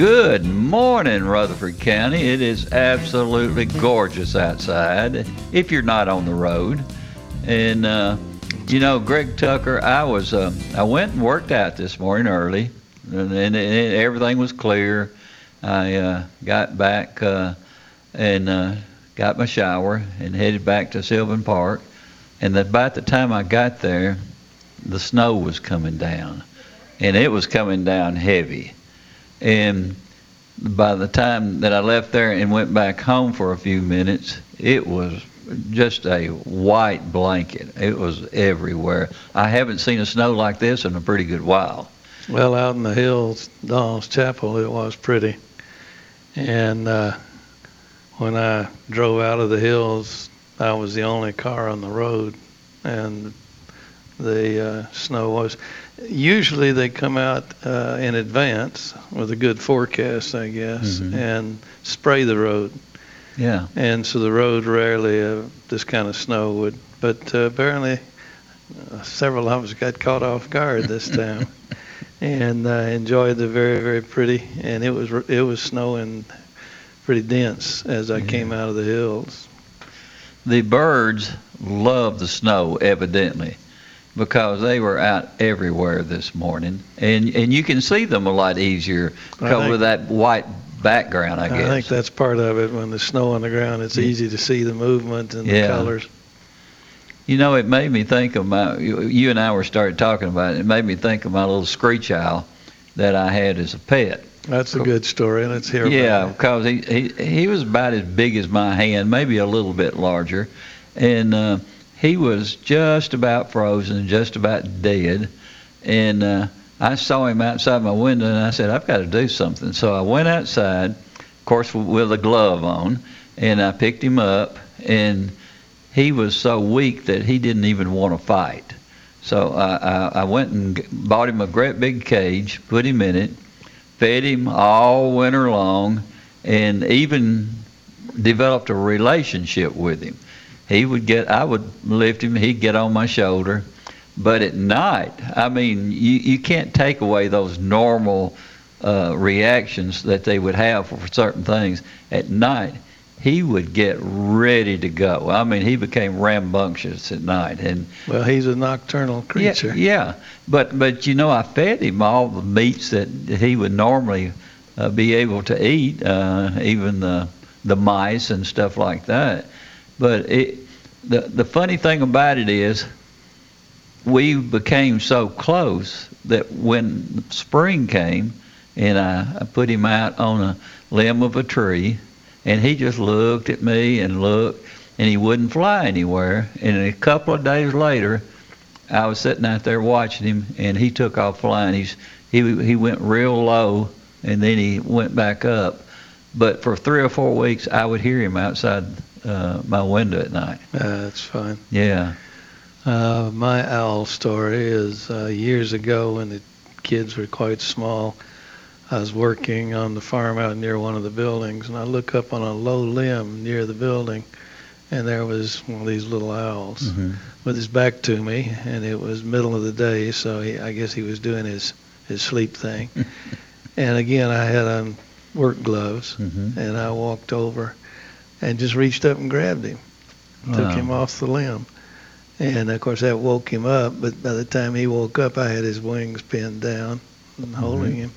Good morning, Rutherford County. It is absolutely gorgeous outside if you're not on the road. And uh, you know, Greg Tucker, I was uh, I went and worked out this morning early, and, and, and everything was clear. I uh, got back uh, and uh, got my shower and headed back to Sylvan Park. And about the time I got there, the snow was coming down, and it was coming down heavy. And by the time that I left there and went back home for a few minutes, it was just a white blanket. It was everywhere. I haven't seen a snow like this in a pretty good while. Well, out in the hills, Donald's Chapel, it was pretty. And uh, when I drove out of the hills, I was the only car on the road, and the uh, snow was. Usually they come out uh, in advance with a good forecast, I guess, Mhm. and spray the road. Yeah. And so the road rarely uh, this kind of snow would. But uh, apparently, uh, several of us got caught off guard this time, and uh, enjoyed the very very pretty. And it was it was snowing pretty dense as I came out of the hills. The birds love the snow, evidently, because they were out everywhere this morning, and and you can see them a lot easier because think- with that white background, I guess. I, think that's part of it. When there's snow on the ground, it's easy to see the movement and Yeah. the colors. You know, it made me think of my. You and I were started talking about it. It made me think of my little screech owl that I had as a pet. That's a good story. Let's hear Yeah, because he, he he was about as big as my hand, maybe a little bit larger, and uh, he was just about frozen, just about dead, and uh, I saw him outside my window, and I said, I've got to do something. So I went outside, of course with a glove on, and I picked him up, and he was so weak that he didn't even want to fight. So I, I, I went and bought him a great big cage, put him in it, fed him all winter long, and even developed a relationship with him. He would get, I would lift him, he'd get on my shoulder. But at night, I mean, you, you can't take away those normal uh, reactions that they would have for certain things. At night, he would get ready to go. I mean, he became rambunctious at night, and Well, he's a nocturnal creature. yeah, yeah, but but you know, I fed him all the meats that he would normally uh, be able to eat, uh, even the the mice and stuff like that. But it, the the funny thing about it is, we became so close that when spring came, and I, I put him out on a limb of a tree, and he just looked at me and looked, and he wouldn't fly anywhere. And a couple of days later, I was sitting out there watching him, and he took off flying. He's he he went real low, and then he went back up. But for three or four weeks, I would hear him outside uh, my window at night. Uh, that's fine. Yeah. Uh, my owl story is uh, years ago when the kids were quite small. I was working on the farm out near one of the buildings, and I look up on a low limb near the building, and there was one of these little owls Mm-hmm. with his back to me, and it was middle of the day, so he, I guess he was doing his his sleep thing. and again, I had on work gloves, Mhm. and I walked over and just reached up and grabbed him, took him off the limb. And of course that woke him up, but by the time he woke up, I had his wings pinned down and holding him.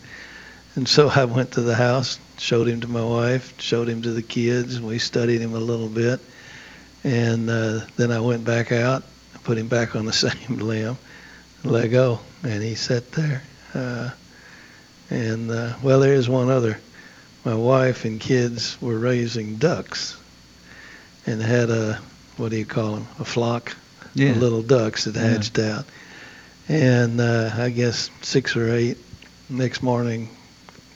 And so I went to the house, showed him to my wife, showed him to the kids, and we studied him a little bit. And uh, then I went back out, put him back on the same limb, let go, and he sat there. Uh, and uh, well, there's one other. My wife and kids were raising ducks, and had a what do you call them? A flock Yeah. of little ducks that Yeah. hatched out. And uh, I guess six or eight. Next morning,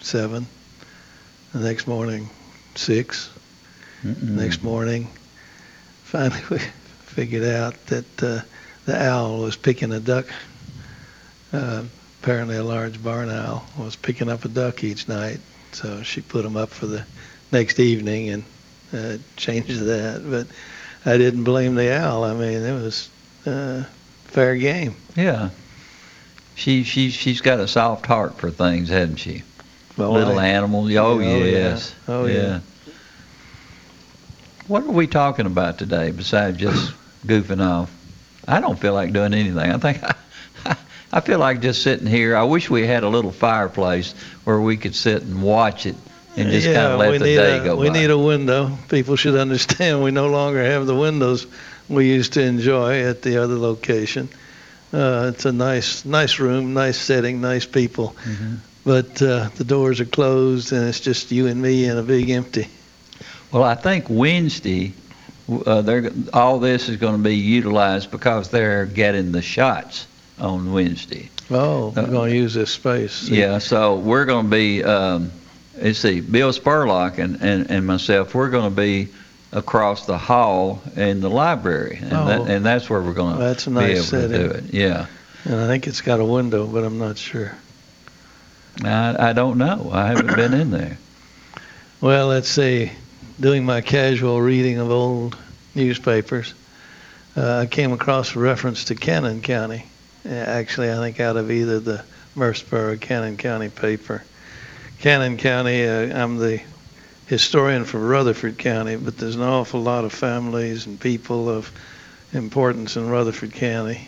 seven. The next morning, six. Mm-mm. Next morning, finally we figured out that uh, the owl was picking a duck. Uh, apparently, a large barn owl was picking up a duck each night. So she put them up for the next evening and uh, changed that. But I didn't blame the owl. I mean, it was uh, fair game. Yeah. She she she's got a soft heart for things, hasn't she? My Little wife- animals. Oh, Yeah, oh, yeah. Oh, yeah. What are we talking about today besides just goofing off? I don't feel like doing anything. I think I, I feel like just sitting here. I wish we had a little fireplace where we could sit and watch it and just yeah, kind of let the day a, go We by. need a window. People should understand we no longer have the windows we used to enjoy at the other location. Uh, it's a nice, nice room, nice setting, nice people, Mhm. but uh, the doors are closed and it's just you and me and a big empty. Well, I think Wednesday, uh, they're all this is going to be utilized because they're getting the shots on Wednesday. Oh, we're Uh, going to use this space. Yeah, so we're going to be, um, let's see, Bill Spurlock and, and, and myself, we're going to be across the hall in the library, and, Oh. that, and that's where we're going to That's a be nice able to do setting. it. Yeah, And I think it's got a window, but I'm not sure. I, I don't know. I haven't been in there. Well, let's see. Doing my casual reading of old newspapers, uh, I came across a reference to Cannon County. Actually, I think out of either the Murfreesboro or Cannon County paper. Cannon County, uh, I'm the historian for Rutherford County, but there's an awful lot of families and people of importance in Rutherford County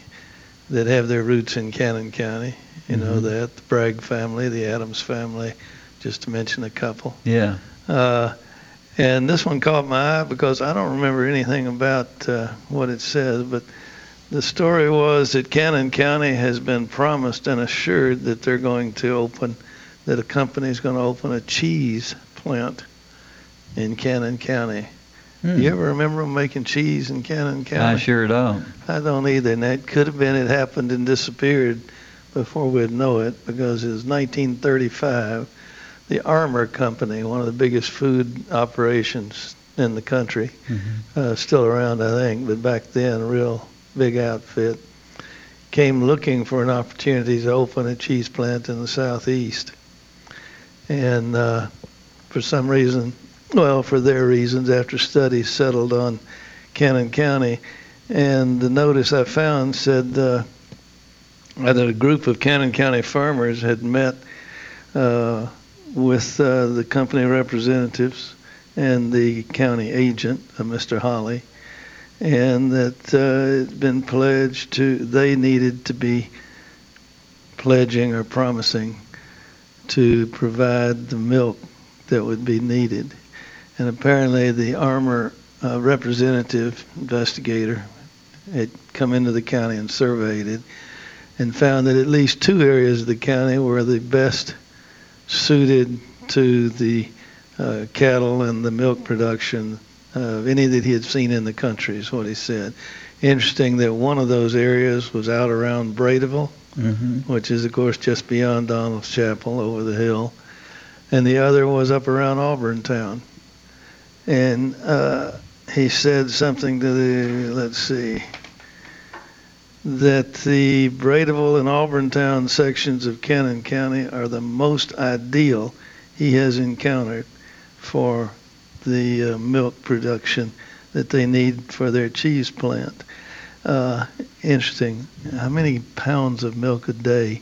that have their roots in Cannon County. You know Mhm. that the Bragg family, the Adams family, just to mention a couple. Yeah. Uh, and this one caught my eye because I don't remember anything about uh, what it says, but the story was that Cannon County has been promised and assured that they're going to open, that a company is going to open a cheese plant in Cannon County. Hmm. You ever remember them making cheese in Cannon County? I sure don't. I don't either. And that could have been it happened and disappeared before we'd know it because it was 1935. The Armour Company, one of the biggest food operations in the country, uh, still around, I think, but back then, real big outfit, came looking for an opportunity to open a cheese plant in the southeast. And uh, for some reason, well, for their reasons, after studies settled on Cannon County, and the notice I found said uh, that a group of Cannon County farmers had met uh, with uh, the company representatives and the county agent, uh, Mr. Holly, and that uh, it had been pledged to, they needed to be pledging or promising to provide the milk that would be needed. And apparently the Armour uh, representative investigator had come into the county and surveyed it and found that at least two areas of the county were the best suited to the uh, cattle and the milk production of any that he had seen in the country, is what he said. Interesting that one of those areas was out around Bradyville, hmm which is, of course, just beyond Donald's Chapel over the hill, and the other was up around Auburntown. And uh, he said something to the, let's see, that the Bradyville and Auburntown sections of Cannon County are the most ideal he has encountered for the uh, milk production that they need for their cheese plant. Uh, interesting. How many pounds of milk a day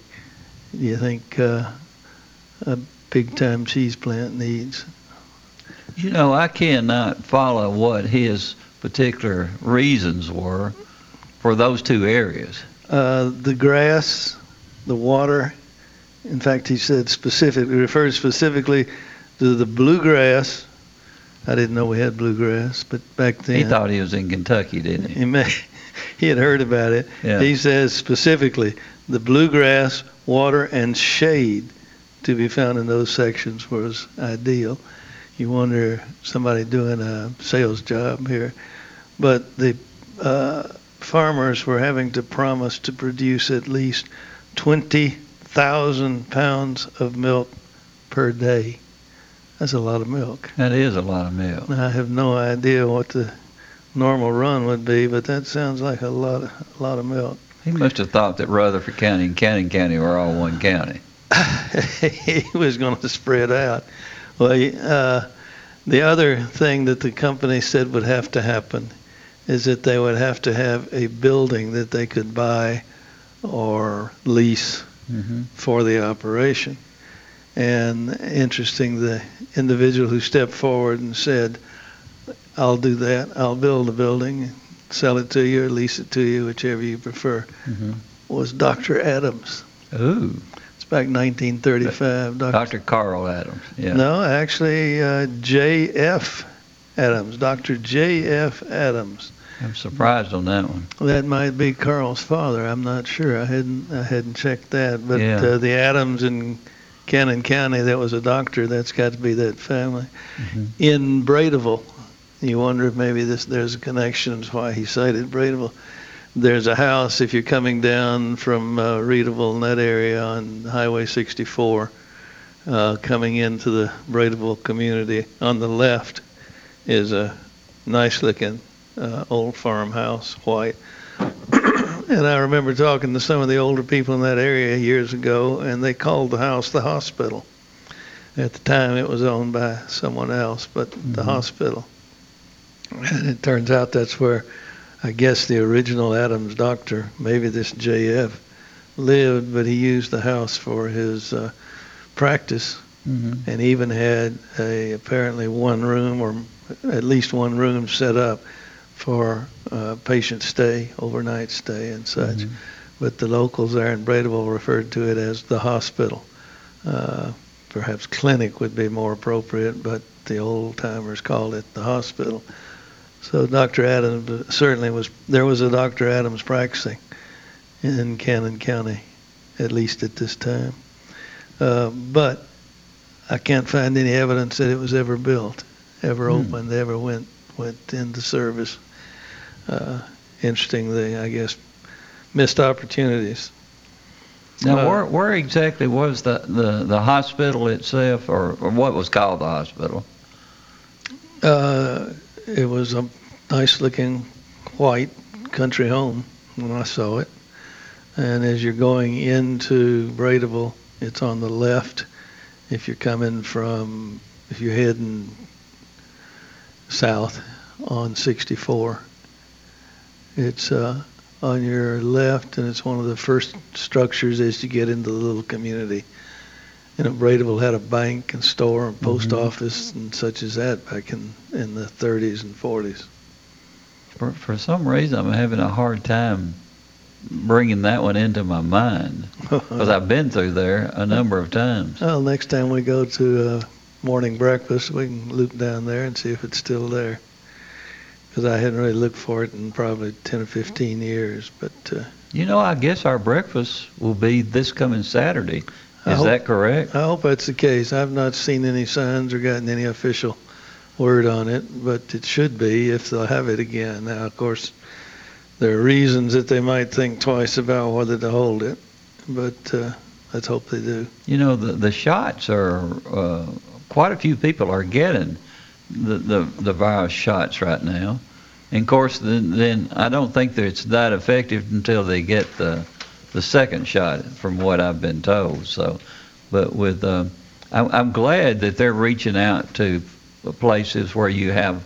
do you think uh, a big time cheese plant needs? You know, I cannot follow what his particular reasons were for those two areas. Uh, the grass, the water, In fact, he said specifically, referred specifically to the bluegrass. I didn't know we had bluegrass, but back then He thought he was in Kentucky, didn't he? he, may, he had heard about it. Yeah. He says specifically the bluegrass, water, and shade to be found in those sections was ideal. You wonder somebody doing a sales job here, but the uh, farmers were having to promise to produce at least twenty thousand pounds of milk per day. That's a lot of milk. That is a lot of milk. I have no idea what the normal run would be, but that sounds like a lot of, a lot of milk. He must have thought that Rutherford County and Cannon County were all one county. he was going to spread out. Well, uh, the other thing that the company said would have to happen is that they would have to have a building that they could buy or lease Mm-hmm. for the operation. And interesting, the individual who stepped forward and said, I'll do that. I'll build a building, sell it to you, or lease it to you, whichever you prefer, Mm-hmm. was Dr. Adams. Ooh, It's back 1935. Dr. Dr. Carl Adams. Yeah. No, actually, uh, J.F. Adams, Dr. J.F. Adams. I'm surprised on that one. That might be Carl's father. I'm not sure. I hadn't I hadn't checked that. But Yeah. uh, the Adams in Cannon County, that was a doctor. That's got to be that family. Mhm. In Bradyville, you wonder if maybe this there's a connection as why he cited Bradyville. There's a house if you're coming down from uh, Readyville in that area on Highway 64, uh, coming into the Bradeville community. On the left is a nice looking uh, old farmhouse, white. And I remember talking to some of the older people in that area years ago, and they called the house the hospital. At the time, it was owned by someone else, but the Mhm. hospital. And it turns out that's where, I guess, the original Adams doctor, maybe this J.F., lived, but he used the house for his uh, practice Mm-hmm. and even had a apparently one room or at least one room set up for uh, patient stay, overnight stay, and such. Mhm. But the locals there in Bradyville referred to it as the hospital. Uh, perhaps clinic would be more appropriate, but the old timers called it the hospital. So Dr. Adams certainly was. There was a Dr. Adams practicing in Cannon County, at least at this time. Uh, but I can't find any evidence that it was ever built, ever Hmm. opened, ever went went into service. Uh, interesting, the I guess missed opportunities. Now, Uh, where, where exactly was the, the, the hospital itself, or, or what was called the hospital? Uh, it was a nice-looking white country home when I saw it, and as you're going into Bradyville, it's on the left. If you're coming from, if you're heading south on 64, it's uh, on your left, and it's one of the first structures as you get into the little community. You know, had a bank and store and post Mhm. office and such as that back in, in the 30s and 40s. For, for some reason, I'm having a hard time bringing that one into my mind because I've been through there a number of times. well, next time we go to uh, morning breakfast, we can loop down there and see if it's still there. Because I hadn't really looked for it in probably 10 or 15 years. But uh, You know, I guess our breakfast will be this coming Saturday. Is hope- that correct? I hope that's the case. I've not seen any signs or gotten any official word on it, but it should be if they'll have it again. Now, of course, there are reasons that they might think twice about whether to hold it, but uh, let's hope they do. You know, the, the shots are, uh, quite a few people are getting the, the, the virus shots right now. And of course, then, then I don't think that it's that effective until they get the, the second shot, from what I've been told. So, but with, uh, I'm, I'm glad that they're reaching out to places where you have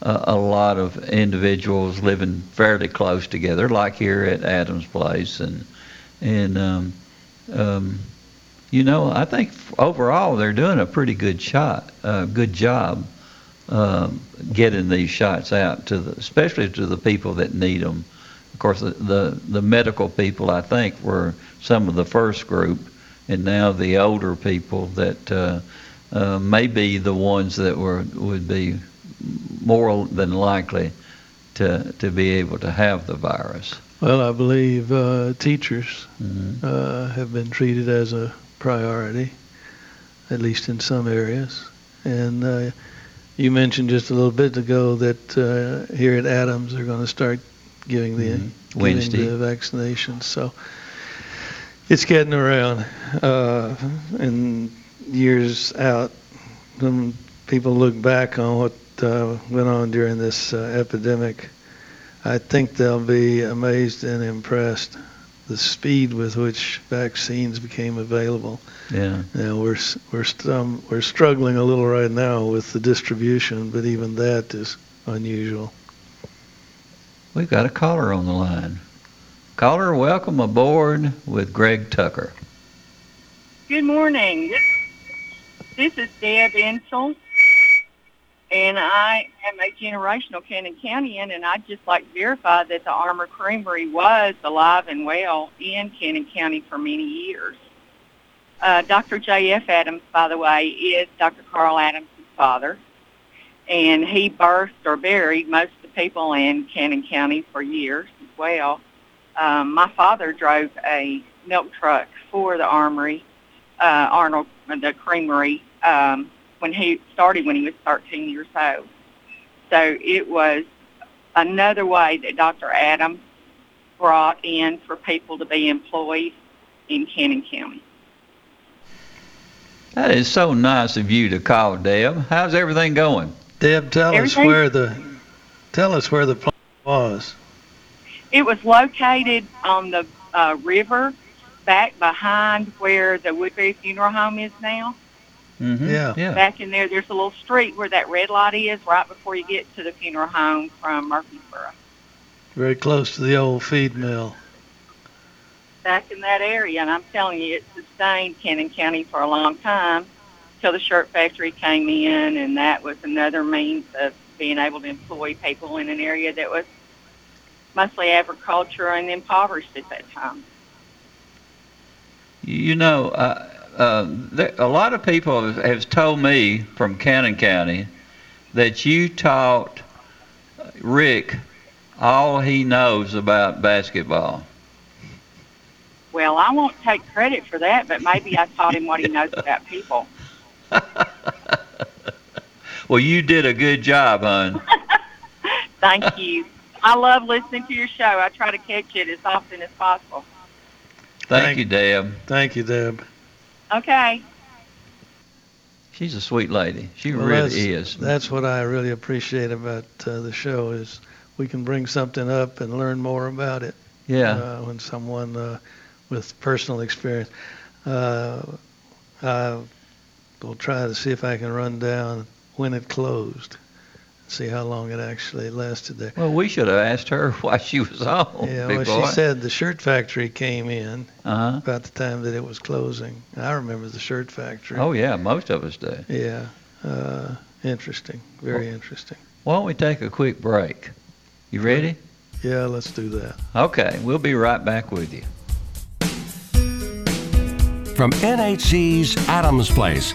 a, a lot of individuals living fairly close together, like here at Adams Place, and and um, um, you know, I think overall they're doing a pretty good shot, uh, good job um, getting these shots out to the, especially to the people that need them. Of course, the, the the medical people I think were some of the first group, and now the older people that uh, uh, may be the ones that were would be more than likely to to be able to have the virus. Well, I believe uh, teachers Mhm. uh, have been treated as a priority, at least in some areas. And uh, you mentioned just a little bit ago that uh, here at Adams they're going to start giving the Mhm. giving the vaccinations. So it's getting around. Uh, in years out, when people look back on what uh, went on during this uh, epidemic, I think they'll be amazed and impressed the speed with which vaccines became available. Yeah. Now we're we're st- we're struggling a little right now with the distribution, but even that is unusual. We've got a caller on the line. Caller, welcome aboard with Greg Tucker. Good morning. This, this is Deb Insel, and I am a generational Cannon County-in, and I'd just like to verify that the Armour Creamery was alive and well in Cannon County for many years. Uh, Dr. J.F. Adams, by the way, is Dr. Carl Adams' father, and he birthed or buried most of the people in Cannon County for years as well. Um, my father drove a milk truck for the Armory uh, Arnold, the creamery, um, when he started when he was 13 years old. So it was another way that Dr. Adams brought in for people to be employed in Cannon County. That is so nice of you to call, Deb. How's everything going? Deb, tell us where the tell us where the plant was. It was located on the uh, river back behind where the Woodbury Funeral Home is now. Mm-hmm. Yeah. Yeah. Back in there, there's a little street where that red light is right before you get to the funeral home from Murfreesboro. Very close to the old feed mill. back in that area, and I'm telling you, it sustained Cannon County for a long time till the shirt factory came in, and that was another means of being able to employ people in an area that was mostly agriculture and impoverished at that time. You know, uh, uh, there, a lot of people have, have told me from Cannon County that you taught Rick all he knows about basketball. Well, I won't take credit for that, but maybe I taught him what he knows about people. well, you did a good job, hon. Thank you. I love listening to your show. I try to catch it as often as possible. Thank, Thank- you, Deb. Thank you, Deb. Okay. She's a sweet lady. She Well, really that's, is. That's what I really appreciate about uh, the show is we can bring something up and learn more about it. yeah. uh, when someone uh, with personal experience. Uh, I will try to see if I can run down when it closed, see how long it actually lasted there. well, we should have asked her why she was on. yeah, well, boy. she said the shirt factory came in Uh-huh. about the time that it was closing. I remember the shirt factory. Oh, yeah, most of us do. Yeah, uh, interesting, very interesting. Why don't we take a quick break? You ready? Yeah, let's do that. Okay, we'll be right back with you. From NHC's Adams Place,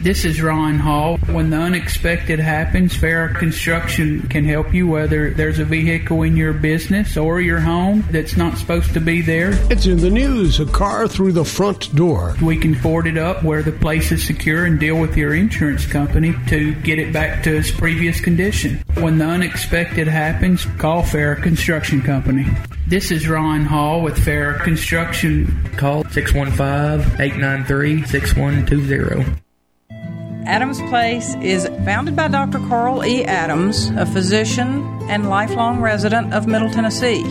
This is Ron Hall. When the unexpected happens, Farrah Construction can help you whether there's a vehicle in your business or your home that's not supposed to be there. It's in the news. A car through the front door. We can board it up where the place is secure and deal with your insurance company to get it back to its previous condition. When the unexpected happens, call Farrah Construction Company. This is Ron Hall with Farrah Construction. Call 615-893-6120. Adams Place is founded by Dr. Carl E. Adams, a physician and lifelong resident of Middle Tennessee.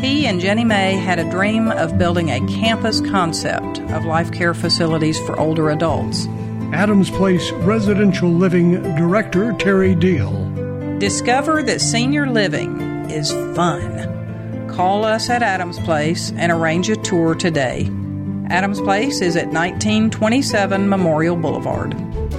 He and Jenny May had a dream of building a campus concept of life care facilities for older adults. Adams Place Residential Living Director Terry Deal. Discover that senior living is fun. call us at Adams Place and arrange a tour today. Adams Place is at 1927 Memorial Boulevard.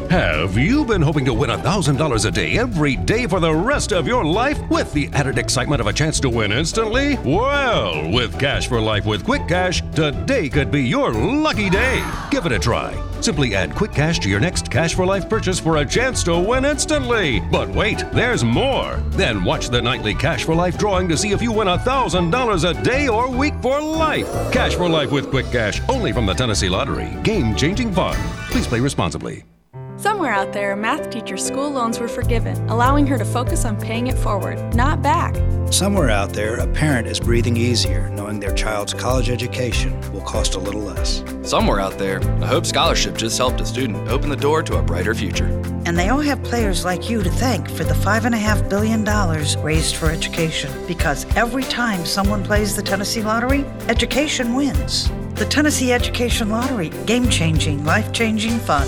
Have you been hoping to win $1,000 a day every day for the rest of your life with the added excitement of a chance to win instantly? Well, with Cash for Life with Quick Cash, today could be your lucky day. Give it a try. Simply add Quick Cash to your next Cash for Life purchase for a chance to win instantly. But wait, there's more. Then watch the nightly Cash for Life drawing to see if you win $1,000 a day or week for life. Cash for Life with Quick Cash, only from the Tennessee Lottery. Game changing fun. Please play responsibly. Somewhere out there, a math teacher's school loans were forgiven, allowing her to focus on paying it forward, not back. Somewhere out there, a parent is breathing easier knowing their child's college education will cost a little less. Somewhere out there, a Hope Scholarship just helped a student open the door to a brighter future. And they all have players like you to thank for the $5.5 billion raised for education. Because every time someone plays the Tennessee Lottery, education wins. The Tennessee Education Lottery game changing, life changing fun.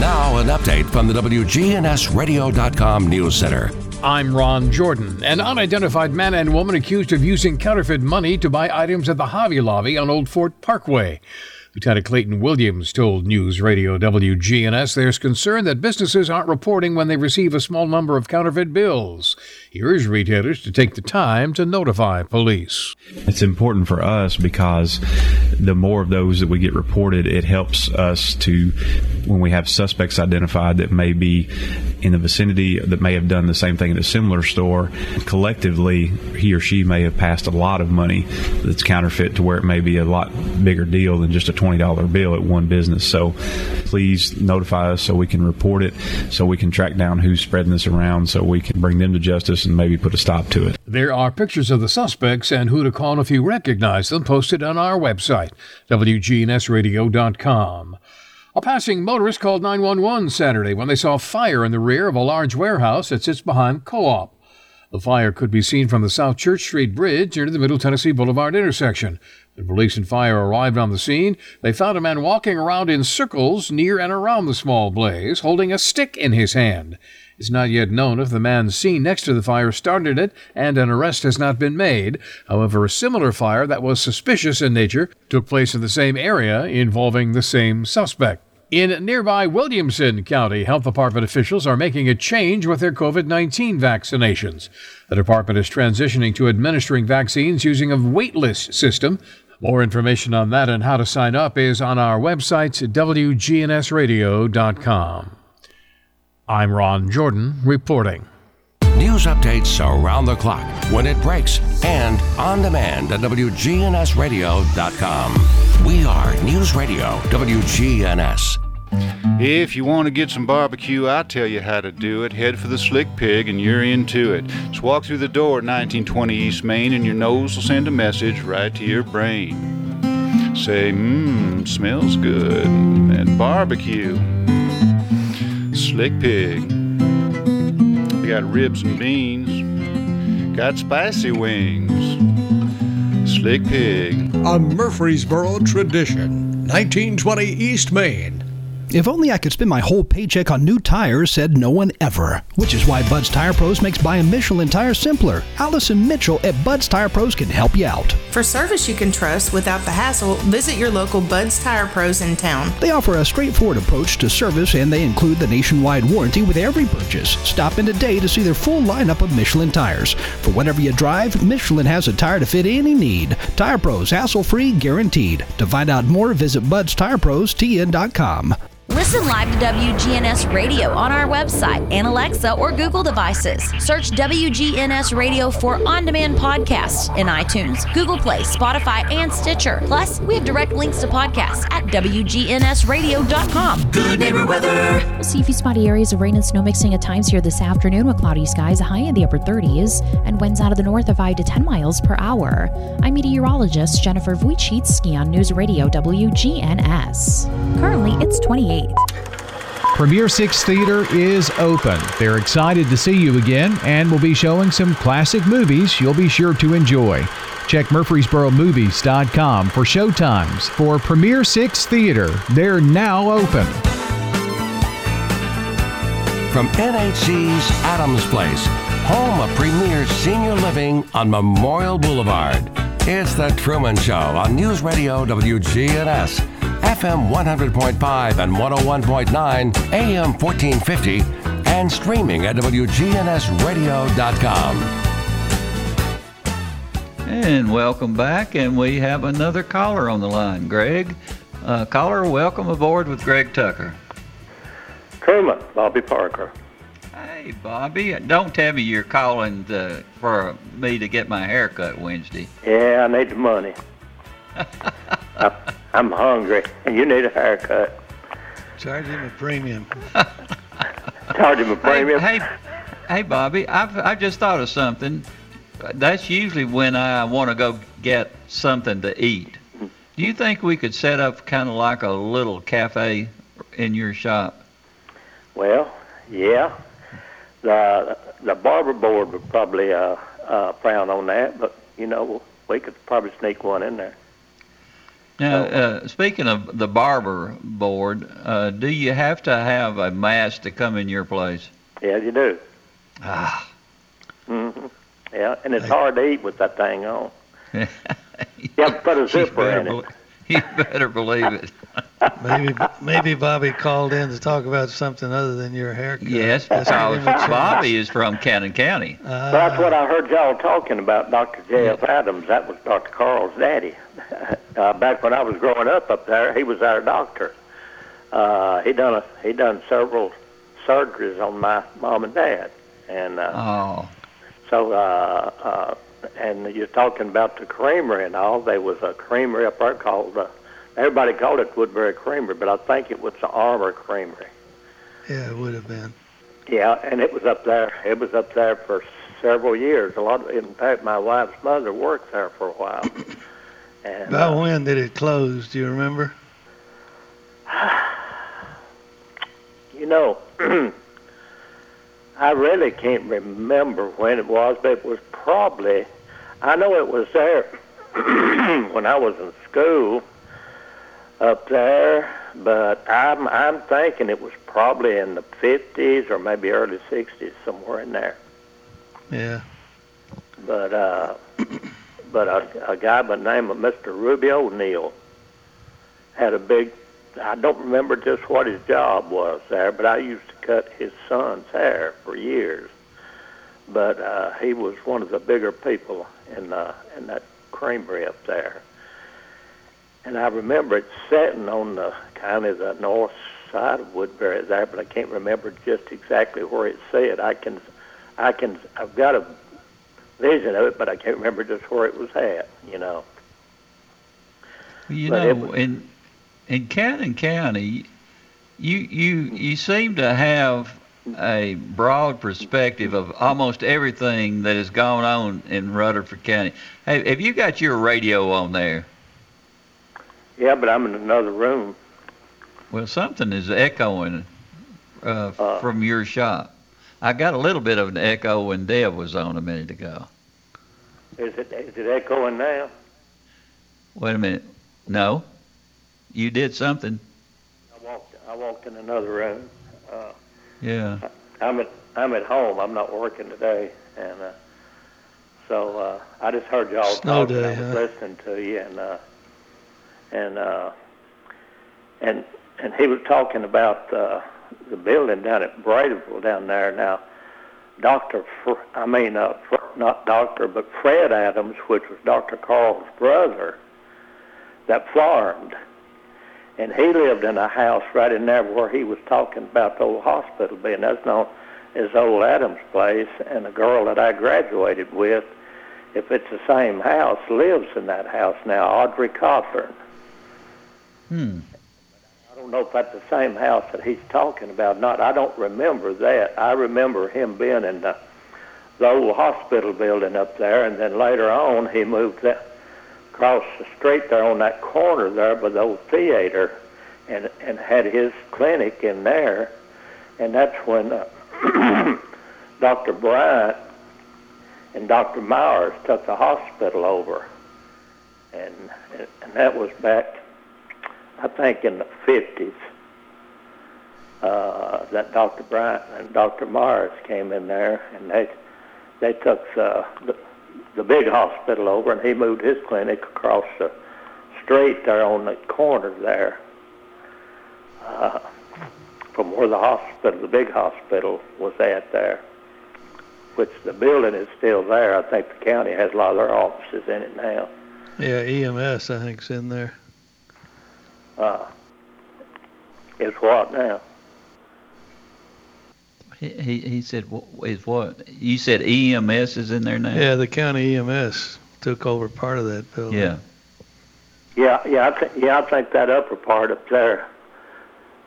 Now, an update from the WGNSradio.com News Center. I'm Ron Jordan. An unidentified man and woman accused of using counterfeit money to buy items at the Hobby Lobby on Old Fort Parkway. Lieutenant Clayton Williams told News Radio WGNS there's concern that businesses aren't reporting when they receive a small number of counterfeit bills. He urged retailers to take the time to notify police. It's important for us because the more of those that we get reported, it helps us to, when we have suspects identified that may be in the vicinity that may have done the same thing at a similar store, collectively, he or she may have passed a lot of money that's counterfeit to where it may be a lot bigger deal than just a $20 bill at one business. So please notify us so we can report it, so we can track down who's spreading this around, so we can bring them to justice and maybe put a stop to it. There are pictures of the suspects and who to call if you recognize them posted on our website, WGNSradio.com. A passing motorist called 911 Saturday when they saw fire in the rear of a large warehouse that sits behind Co op. The fire could be seen from the South Church Street Bridge near the Middle Tennessee Boulevard intersection. When police and fire arrived on the scene, they found a man walking around in circles near and around the small blaze, holding a stick in his hand. It's not yet known if the man seen next to the fire started it, and an arrest has not been made. However, a similar fire that was suspicious in nature took place in the same area involving the same suspect. In nearby Williamson County, health department officials are making a change with their COVID 19 vaccinations. The department is transitioning to administering vaccines using a waitlist system. More information on that and how to sign up is on our website, WGNSradio.com. I'm Ron Jordan reporting. News updates around the clock, when it breaks, and on demand at WGNSradio.com. We are News Radio WGNS. If you want to get some barbecue, I'll tell you how to do it. Head for the Slick Pig and you're into it. Just walk through the door at 1920 East Main and your nose will send a message right to your brain. Say, mmm, smells good. And barbecue. Slick Pig. We got ribs and beans. Got spicy wings. Slick Pig. A Murfreesboro tradition. 1920 East Main. If only I could spend my whole paycheck on new tires, said no one ever. Which is why Bud's Tire Pros makes buying Michelin tires simpler. Allison Mitchell at Bud's Tire Pros can help you out. For service you can trust without the hassle, visit your local Bud's Tire Pros in town. They offer a straightforward approach to service and they include the nationwide warranty with every purchase. Stop in today to see their full lineup of Michelin tires. For whatever you drive, Michelin has a tire to fit any need. Tire Pros, hassle free, guaranteed. To find out more, visit budstireprostn.com. Listen live to WGNS Radio on our website and Alexa or Google devices. Search WGNS Radio for on demand podcasts in iTunes, Google Play, Spotify, and Stitcher. Plus, we have direct links to podcasts at WGNSradio.com. Good neighbor weather. We'll see a few spotty areas of rain and snow mixing at times here this afternoon with cloudy skies, a high in the upper 30s, and winds out of the north of 5 to 10 miles per hour. I'm meteorologist Jennifer Vujicic on News Radio WGNS. Currently, it's 28. Premier Six Theater is open. They're excited to see you again and will be showing some classic movies you'll be sure to enjoy. Check MurfreesboroMovies.com for showtimes for Premier Six Theater. They're now open. From NHC's Adams Place, home of Premier Senior Living on Memorial Boulevard. It's The Truman Show on News Radio WGNS, FM 100.5 and 101.9, AM 1450, and streaming at WGNSradio.com. And welcome back, and we have another caller on the line. Greg, uh, caller, welcome aboard with Greg Tucker. Truman, Bobby Parker. Hey, Bobby, don't tell me you're calling to, for me to get my hair cut Wednesday. Yeah, I need the money. I, I'm hungry, and you need a haircut. Charge him a premium. Charge him a premium. Hey, hey, hey, Bobby, I've, I just thought of something. That's usually when I want to go get something to eat. Do you think we could set up kind of like a little cafe in your shop? Well, yeah. The the barber board would probably uh, uh, frown on that, but you know we could probably sneak one in there. Now, uh, speaking of the barber board, uh, do you have to have a mask to come in your place? Yeah, you do. Ah. Mm-hmm. Yeah, and it's hard to eat with that thing on. you have to put a zipper in it. You better believe it. maybe maybe Bobby called in to talk about something other than your haircut. Yes, Let's give because him a chance. Bobby is from Cannon County. That's what I heard y'all talking about, Dr. J.F. Adams. That was Dr. Carl's daddy. Uh, back when I was growing up up there, he was our doctor. Uh, he done a, he done several surgeries on my mom and dad, and uh, Oh, so uh, uh, and you're talking about the creamery and all. There was a creamery up there called. Uh, everybody called it Woodbury Creamery, but I think it was the Armour Creamery. Yeah, it would have been. Yeah, and it was up there. It was up there for several years. A lot. Of, in fact, my wife's mother worked there for a while. And About uh, when did it close? Do you remember? you know, I really can't remember when it was, but it was probably. I know it was there when I was in school up there, but I'm I'm thinking it was probably in the 50s or maybe early 60s, somewhere in there. Yeah. but uh, but a, a guy by the name of Mr. Ruby O'Neill had a big. I don't remember just what his job was there, but I used to cut his son's hair for years. But uh, he was one of the bigger people in uh, in that creamery up there. And I remember it sitting on the kind of the north side of Woodbury there, but I can't remember just exactly where it said. I can, I can, I've got a vision of it, but I can't remember just where it was at. You know. you But know, in in Cannon County, you you you seem to have a broad perspective of almost everything that has gone on in Rutherford County. Hey, have you got your radio on there? Yeah, but I'm in another room. Well, something is echoing uh, from your shop. I got a little bit of an echo when Deb was on a minute ago. Is it is it echoing now? Wait a minute. No, you did something. I walked I walked in another room. Uh, Yeah. I'm at I'm at home. I'm not working today, and uh, so uh, I just heard y'all Snow talking. day, I was huh? listening to you, and uh, and uh, and and he was talking about uh, the building down at Bradyville down there. Now, Doctor, Fr- I mean, uh, Fr- not Doctor, but Fred Adams, which was Doctor Carl's brother, that farmed, and he lived in a house right in there where he was talking about the old hospital being. That's known as Old Adams Place, and the girl that I graduated with, if it's the same house, lives in that house now, Audrey Cawthorn. Hmm. Know if that's the same house that he's talking about. or Not, I don't remember that. I remember him being in the, the old hospital building up there, and then later on he moved that, across the street there on that corner there by the old theater, and and had his clinic in there, and that's when uh, Dr. Bryant and Dr. Myers took the hospital over, and and that was back I think in the 50s, uh, that Dr. Bryant and Dr. Mars came in there, and they they took the, the big hospital over, and he moved his clinic across the street there on the corner there, uh, from where the hospital, the big hospital, was at there. Which the building is still there. I think the county has a lot of their offices in it now. Yeah, EMS I think's in there. Uh, is what now? He, he he said wh- is what you said EMS is in there now. Yeah, the county EMS took over part of that building. Yeah. Yeah, yeah, I th- yeah, I think that upper part up there,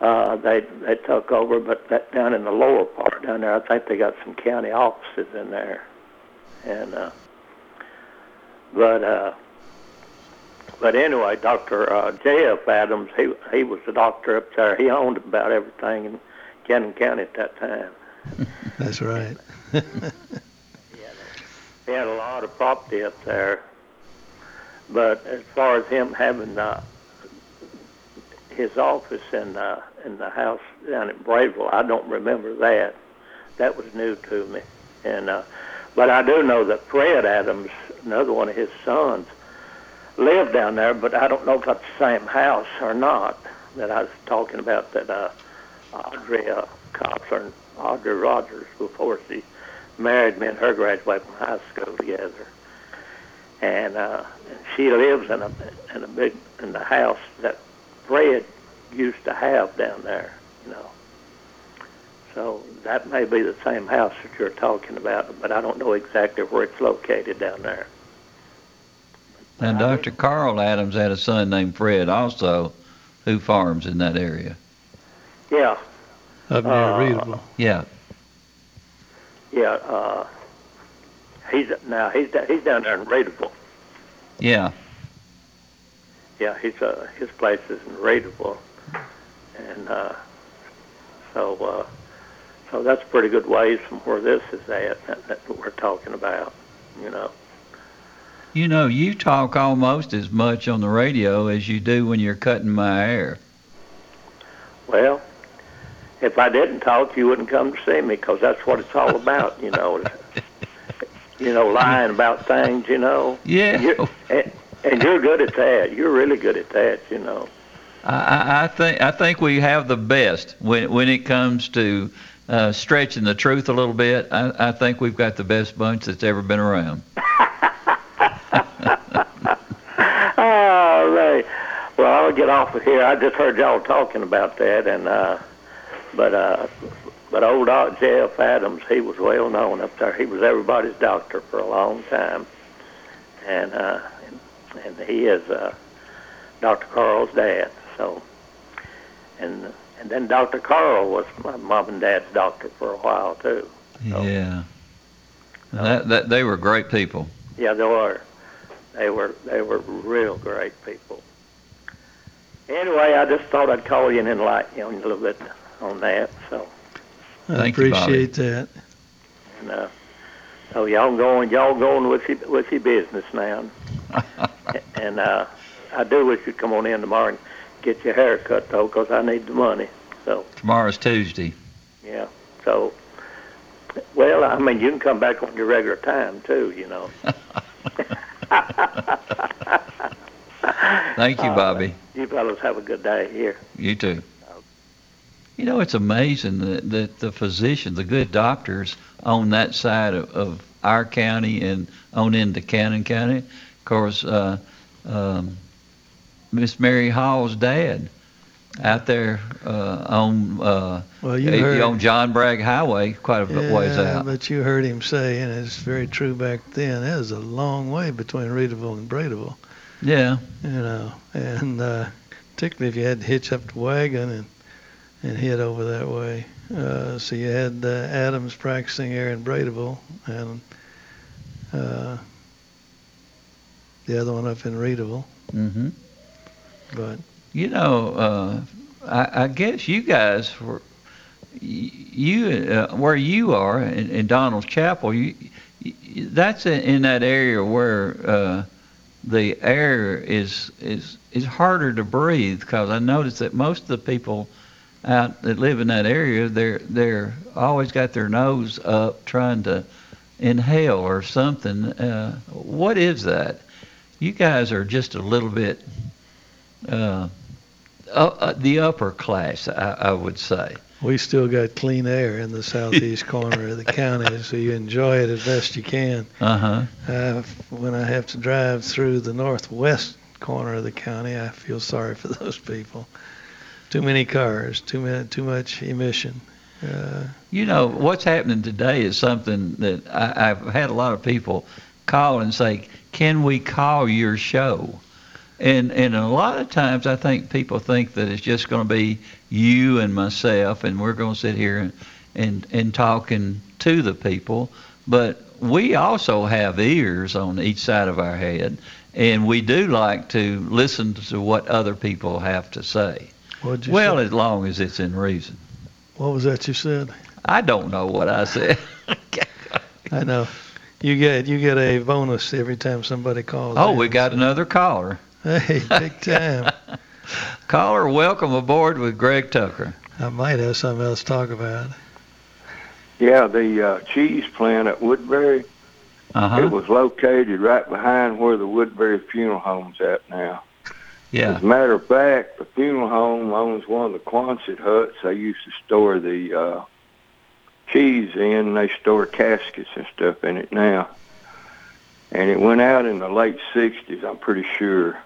uh, they they took over, but that down in the lower part down there, I think they got some county offices in there, and uh, but uh, but anyway, Doctor uh, J.F. Adams, he he was the doctor up there. He owned about everything in Cannon County at that time. That's right. He had a lot of property up there. But as far as him having uh, his office in uh, in the house down at Bradyville, I don't remember that. That was new to me. And uh, but I do know that Fred Adams, another one of his sons, lived down there. But I don't know if that's the same house or not that I was talking about. That uh, Audrey uh, Cawthorn, Audrey Rogers, before she married me and her graduated from high school together. And uh, she lives in a in a big in the house that Fred used to have down there, you know. So that may be the same house that you're talking about, but I don't know exactly where it's located down there. And Dr. Carl Adams had a son named Fred also, who farms in that area. Yeah, Up near Uh, Readyville. Yeah. yeah. Uh, he's now he's da- he's down there in Readyville. Yeah. Yeah, he's uh, his place is in Readyville, and uh, so uh, so that's pretty good ways from where this is at that, that we're talking about, you know. You know, you talk almost as much on the radio as you do when you're cutting my hair. Well, if I didn't talk, you wouldn't come to see me because that's what it's all about, you know. you know, lying about things, you know. Yeah. And you're, and, and you're good at that. You're really good at that, you know. I, I, I think I think we have the best when when it comes to uh, stretching the truth a little bit. I, I think we've got the best bunch that's ever been around. All right. Well, I'll get off of here. I just heard y'all talking about that, and uh, but uh, but old Doc Jeff Adams, he was well known up there. He was everybody's doctor for a long time, and uh, and he is uh, Dr. Carl's dad. So, and and then Dr. Carl was my mom and dad's doctor for a while too. Yeah. That, that they were great people. Yeah, they were. They were they were real great people. Anyway, I just thought I'd call you and enlighten you a little bit on that. So, I Thank you, appreciate that. and, uh, so y'all going y'all going with your with your business now. and uh, I do wish you'd come on in tomorrow and get your hair cut though, 'cause I need the money. So Tomorrow's Tuesday. yeah. So, well, I mean, you can come back on your regular time too. You know. Thank you, Uh, Bobby. You fellows have a good day here. You too. You know, it's amazing that, that the physicians, the good doctors on that side of, of our county and on into Cannon County. Of course, uh, um, Miss Mary Hall's dad out there uh, on uh, Well, you heard- on John Bragg Highway, quite a bit ways out. but you heard him say, and it's very true back then. It was a long way between Readyville and Bradyville. Yeah. You know, and uh, particularly if you had to hitch up the wagon and and head over that way. Uh, so you had uh, Adams practicing here in Bradyville, and uh, the other one up in Readyville. hmm But You know, uh, I, I guess you guys were you uh, where you are in, in Donald's Chapel. You, y that's in, in that area where uh, the air is is is harder to breathe because I noticed that most of the people out that live in that area they're they're always got their nose up trying to inhale or something. Uh, what is that? You guys are just a little bit uh, uh, uh, the upper class, I, I would say. we still got clean air in the southeast corner of the county, so you enjoy it as best you can. Uh-huh. Uh, when I have to drive through the northwest corner of the county, I feel sorry for those people. Too many cars, too many, too much emission. Uh, You know, what's happening today is something that I, I've had a lot of people call and say, "Can we call your show?" And and a lot of times I think people think that it's just going to be you and myself, and we're going to sit here and and and talking to the people. But we also have ears on each side of our head, and we do like to listen to what other people have to say. Well, say? as long as it's in reason. what was that you said? I don't know what I said. I know. You get you get a bonus every time somebody calls. Oh, in. we got another caller. Hey, big time. Caller, welcome aboard with Greg Tucker. I might have something else to talk about. Yeah, the uh, cheese plant at Woodbury. Uh-huh. It was located right behind where the Woodbury Funeral Home's at now. Yeah. As a matter of fact, the funeral home owns one of the Quonset huts they used to store the uh, cheese in. They store caskets and stuff in it now. And it went out in the late 60s, I'm pretty sure.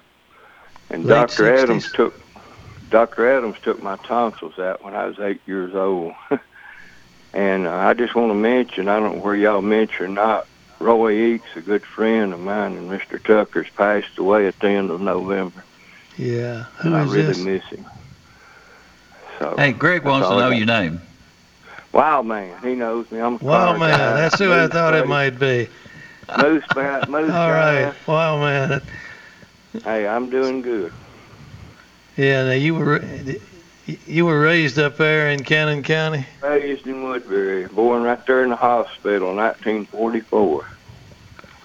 And Late Dr. 60s? Adams took Dr. Adams took my tonsils out when I was eight years old. and uh, I just want to mention, I don't know where y'all mention or not, Roy Eakes, a good friend of mine, and Mr. Tucker's passed away at the end of November. Yeah. Who and I is really this? miss him. So Hey, Greg wants to know your name. Wild man, he knows me. I'm a Wow, car man, guy. that's who I Moose thought it might be. Moose, ba- moose All guy. right. Wow, man. Hey, I'm doing good. Yeah. Now you were you were raised up there in Cannon County. Raised in Woodbury, born right there in the hospital 1944.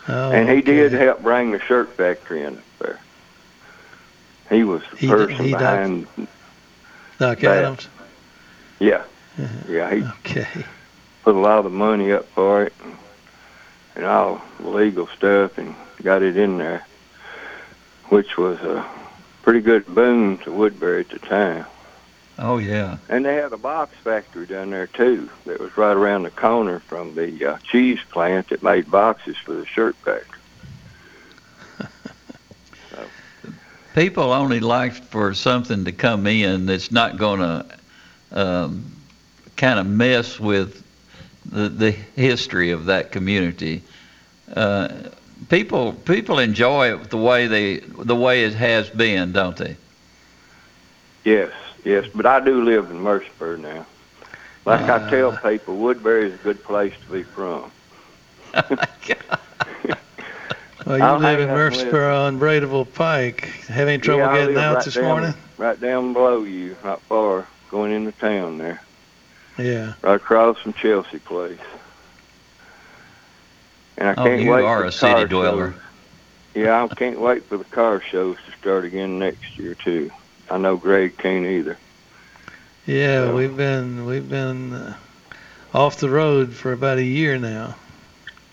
Oh, and he did help bring the shirt factory in up there. He was the He- person he behind. Doc that. Adams. Yeah, uh-huh. yeah. He Okay. put a lot of the money up for it and, and all the legal stuff and got it in there, which was a pretty good boon to Woodbury at the time. Oh yeah. And they had a box factory down there too that was right around the corner from the uh, cheese plant that made boxes for the shirt factory. People only like for something to come in that's not going to um, kind of mess with the the history of that community. Uh, people people enjoy it the way they the way it has been, don't they? Yes, yes, but I do live in Murfreesboro now. Like I tell ah. people, Woodbury is a good place to be from. Well, you I'll live in. Murfreesboro on Bradyville Pike. Have any trouble Yeah, getting out right this down- morning? Right down below you, not far, going into town there, Yeah. right across from Chelsea Place. And I Oh, can't you wait are for a the city car dweller. shows. Yeah, I can't wait for the car shows to start again next year too. I know Greg can't either. Yeah, we've been we've been uh, off the road for about a year now.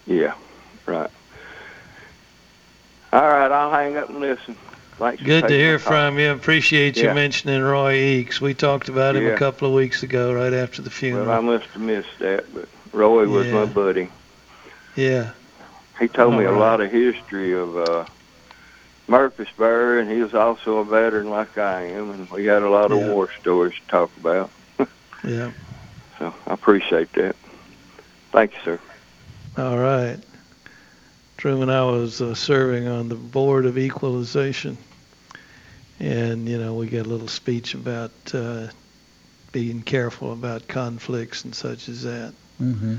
Yeah, right. All right, I'll hang up and listen. Thanks Good to hear from you. Appreciate you Yeah. mentioning Roy Eakes. We talked about him Yeah. a couple of weeks ago, right after the funeral. Well, I must have missed that, but Roy was my buddy. Yeah. He told me a All right. lot of history of uh, Murfreesboro, and he was also a veteran like I am, and we had a lot of Yeah. war stories to talk about. Yeah. So I appreciate that. Thank you, sir. All right. Truman, I was uh, serving on the Board of Equalization. And, you know, we got a little speech about uh, being careful about conflicts and such as that. Mm-hmm.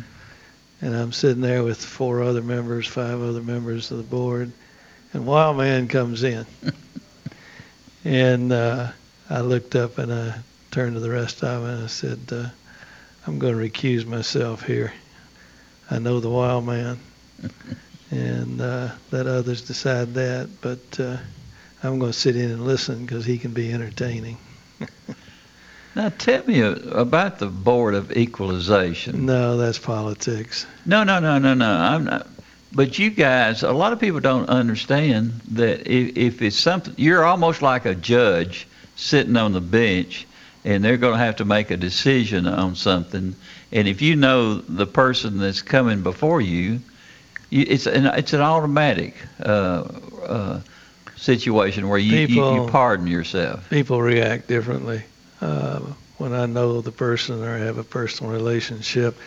And I'm sitting there with four other members, five other members of the board, and Wild Man comes in. and uh, I looked up and I turned to the rest of them and I said, uh, I'm going to recuse myself here. I know the Wild Man, and uh, let others decide that, but uh, I'm going to sit in and listen because he can be entertaining. Now tell me about the Board of Equalization. No, that's politics. No, no, no, no, no. I'm not. But you guys, a lot of people don't understand that if, if it's something, you're almost like a judge sitting on the bench, and they're going to have to make a decision on something. And if you know the person that's coming before you, you it's an it's an automatic uh, uh, situation where you, you, you pardon yourself. people react differently. Uh, when I know the person or have a personal relationship,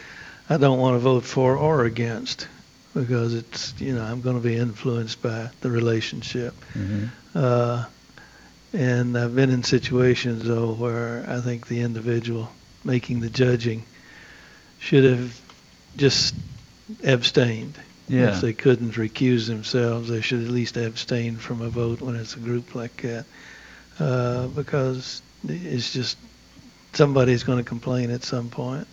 I don't want to vote for or against because it's you know I'm going to be influenced by the relationship. Mm-hmm. Uh, and I've been in situations though where I think the individual making the judging should have just abstained. Yeah. If they couldn't recuse themselves, they should at least abstain from a vote when it's a group like that, uh, because it's just somebody's going to complain at some point.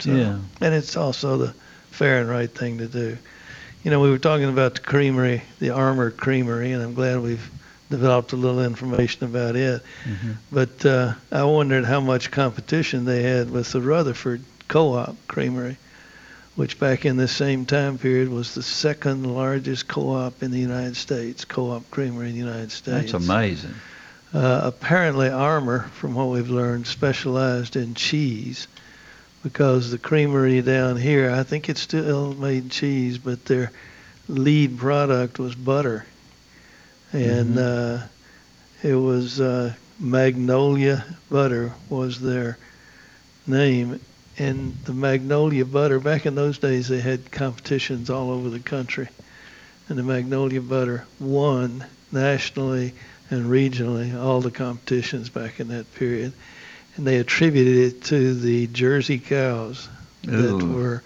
So, Yeah. And it's also the fair and right thing to do. You know, we were talking about the creamery, the Armour Creamery, and I'm glad we've developed a little information about it. Mm-hmm. But uh, I wondered how much competition they had with the Rutherford Co-op Creamery, which back in this same time period was the second largest co-op in the United States, co-op creamery in the United States. That's amazing. Uh, apparently, Armour, from what we've learned, specialized in cheese because the creamery down here, I think it still made cheese, but their lead product was butter. And uh, it was uh, Magnolia Butter was their name. And the Magnolia Butter, back in those days, they had competitions all over the country. And the Magnolia Butter won nationally and regionally all the competitions back in that period. And they attributed it to the Jersey cows that Ooh. were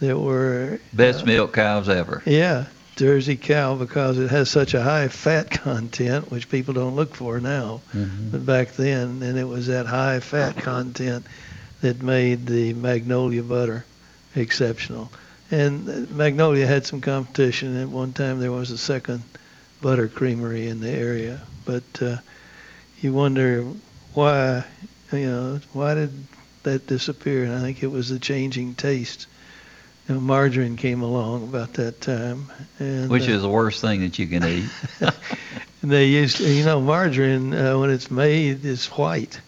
that were Best milk cows ever. yeah, Jersey cow because it has such a high fat content, which people don't look for now. Mhm. But back then, and it was that high fat content that made the Magnolia butter exceptional. And uh, Magnolia had some competition. At one time, there was a second butter creamery in the area. But uh, you wonder why, you know, why did that disappear? And I think it was the changing taste. You know, margarine came along about that time, and Which uh, is the worst thing that you can eat. and they used, you know, margarine uh, when it's made is white,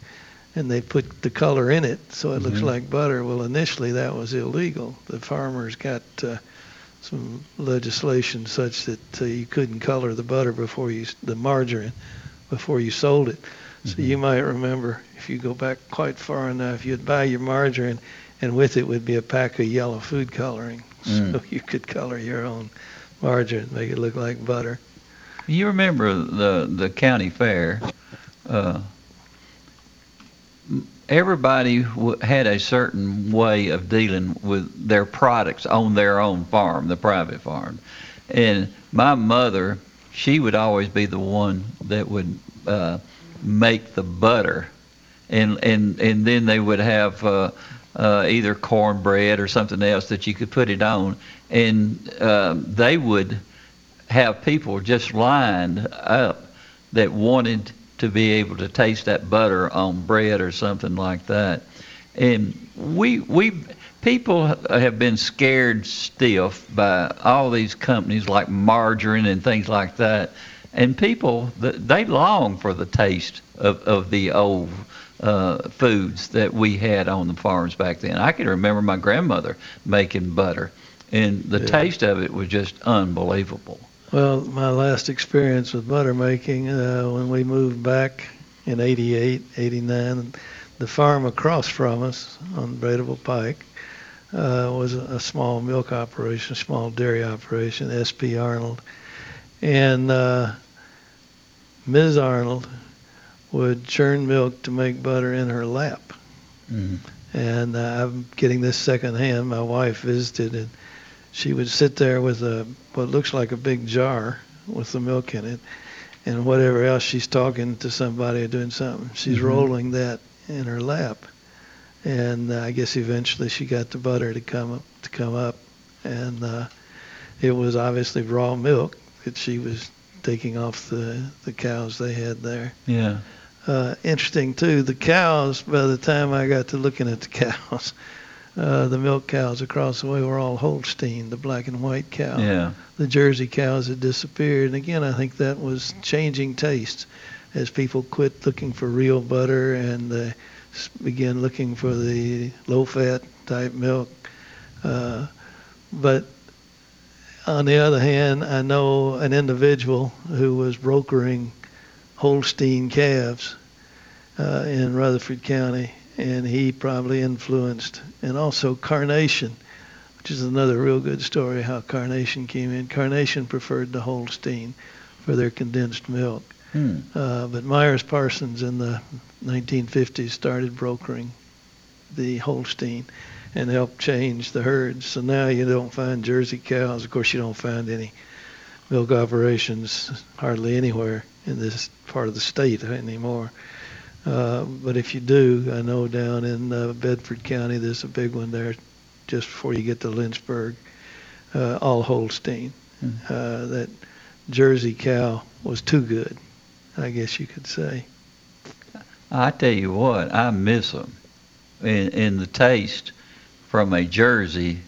and they put the color in it so it looks Mhm. like butter. Well, initially that was illegal. The farmers got uh, some legislation such that uh, you couldn't color the butter before you the margarine before you sold it. So you might remember if you go back quite far enough, you'd buy your margarine, and with it would be a pack of yellow food coloring, so Mm. you could color your own margarine, make it look like butter. You remember the the county fair? Uh, everybody w- had a certain way of dealing with their products on their own farm, the private farm. And my mother, she would always be the one that would uh, make the butter, and and and then they would have. Uh, uh, either cornbread or something else that you could put it on, and uh, they would have people just lined up that wanted to be able to taste that butter on bread or something like that. And we we people have been scared stiff by all these companies like margarine and things like that. And people they long for the taste of, of the old uh, foods that we had on the farms back then. I can remember my grandmother making butter, and the Yeah. taste of it was just unbelievable. Well, my last experience with butter making, uh, when we moved back in 88, 89, the farm across from us on Bradyville Pike uh, was a, a small milk operation, small dairy operation, S.P. Arnold. And uh, Ms. Arnold would churn milk to make butter in her lap. Mm-hmm. And uh, I'm getting this secondhand. My wife visited, and she would sit there with a what looks like a big jar with the milk in it, and whatever else she's talking to somebody or doing something, she's Mhm. rolling that in her lap. And uh, I guess eventually she got the butter to come up, to come up, and uh, it was obviously raw milk that she was taking off the the cows they had there. Yeah. Uh, interesting too, the cows. By the time I got to looking at the cows, uh, the milk cows across the way were all Holstein, the black and white cow. Yeah. The Jersey cows had disappeared, and again, I think that was changing tastes as people quit looking for real butter and s- began looking for the low-fat type milk. Uh, but on the other hand, I know an individual who was brokering Holstein calves uh, in Rutherford County, and he probably influenced, and also Carnation, which is another real good story how Carnation came in. Carnation preferred the Holstein for their condensed milk. Hmm. Uh, but Myers Parsons in the 1950s started brokering the Holstein and helped change the herds. So now you don't find Jersey cows. Of course, you don't find any milk operations hardly anywhere in this part of the state anymore. Uh, but if you do, I know down in uh, Bedford County, there's a big one there just before you get to Lynchburg, uh, all Holstein. Uh, that Jersey cow was too good, I guess you could say. I tell you what, I miss them. In, in the taste from a Jersey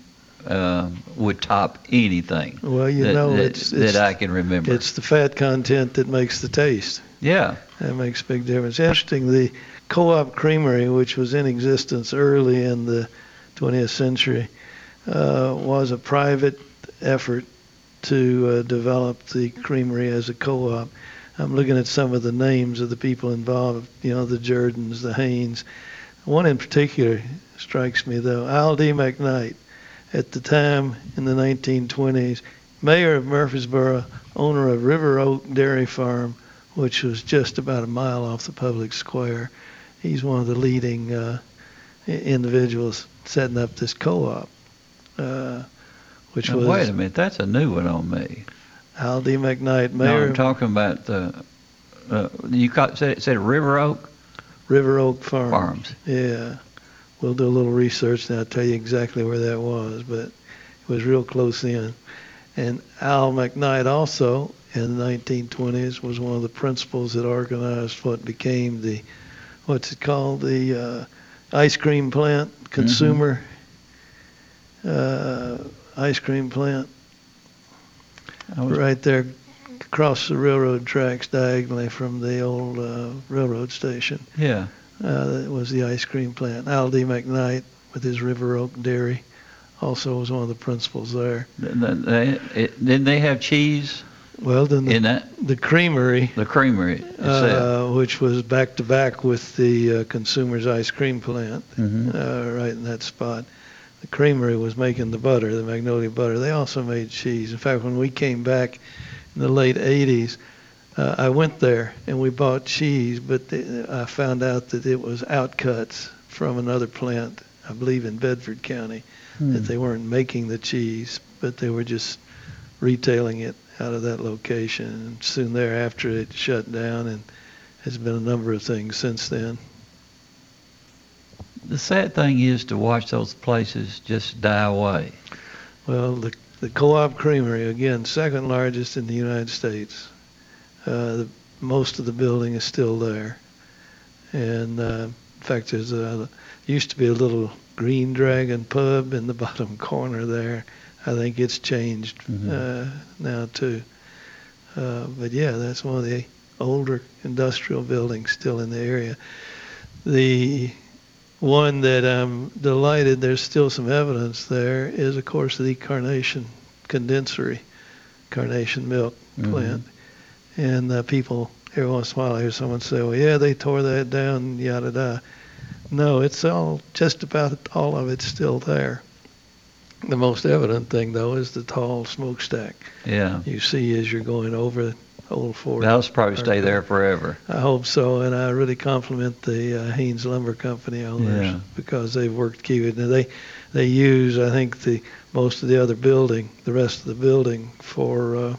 um, would top anything. Well, you that, know, that, it's, that it's I can remember. It's the fat content that makes the taste. Yeah. That makes a big difference. Interesting, the Co-op Creamery, which was in existence early in the 20th century, uh, was a private effort to uh, develop the creamery as a co-op. I'm looking at some of the names of the people involved, you know, the Jordans, the Haynes. One in particular strikes me, though, Al D. McKnight, at the time in the 1920s, mayor of Murfreesboro, owner of River Oak Dairy Farm, which was just about a mile off the public square. He's one of the leading uh, individuals setting up this co-op, uh, which Now, was wait a minute, that's a new one on me. Al D. McKnight, No, mayor I'm talking about the. Uh, you caught, said, said River Oak River Oak Farm. Farms. Yeah, we'll do a little research and I'll tell you exactly where that was, but it was real close in. And Al McKnight also in the 1920s was one of the principals that organized what became the, what's it called, the uh, ice cream plant, consumer uh, ice cream plant, I was- right there across the railroad tracks diagonally from the old uh, railroad station. Yeah. Uh, that was the ice cream plant. Al D. McKnight with his River Oak Dairy also was one of the principals there. Th- th- They, it, didn't they have cheese Well, then the, in that? the creamery, The creamery uh, which was back to back with the uh, Consumers Ice Cream Plant, Mhm. uh, right in that spot. The creamery was making the butter, the Magnolia butter. They also made cheese. In fact, when we came back in the late 80s, uh, I went there and we bought cheese, but the, I found out that it was outcuts from another plant, I believe in Bedford County, Hmm. that they weren't making the cheese, but they were just retailing it out of that location. And soon thereafter, it shut down, and has been a number of things since then. The sad thing is to watch those places just die away. Well, the, the Co-op Creamery, again, second largest in the United States. Uh, the, most of the building is still there. And uh, in fact, there's a, used to be a little Green Dragon pub in the bottom corner there. I think it's changed uh, now too. Uh, but yeah, that's one of the older industrial buildings still in the area. The one that I'm delighted there's still some evidence there is, of course, the Carnation Condensery Carnation Milk Mhm. plant, and uh, people every once in a while I hear someone say, "Well, yeah, they tore that down, yada da." No, it's all just about all of it's still there. The most evident thing, though, is the tall smokestack Yeah. you see as you're going over Old Fort. That'll probably stay there forever. I hope so, and I really compliment the uh, Haynes Lumber Company owners Yeah. because they've worked keep it. They they use, I think, the most of the other building, the rest of the building, for uh,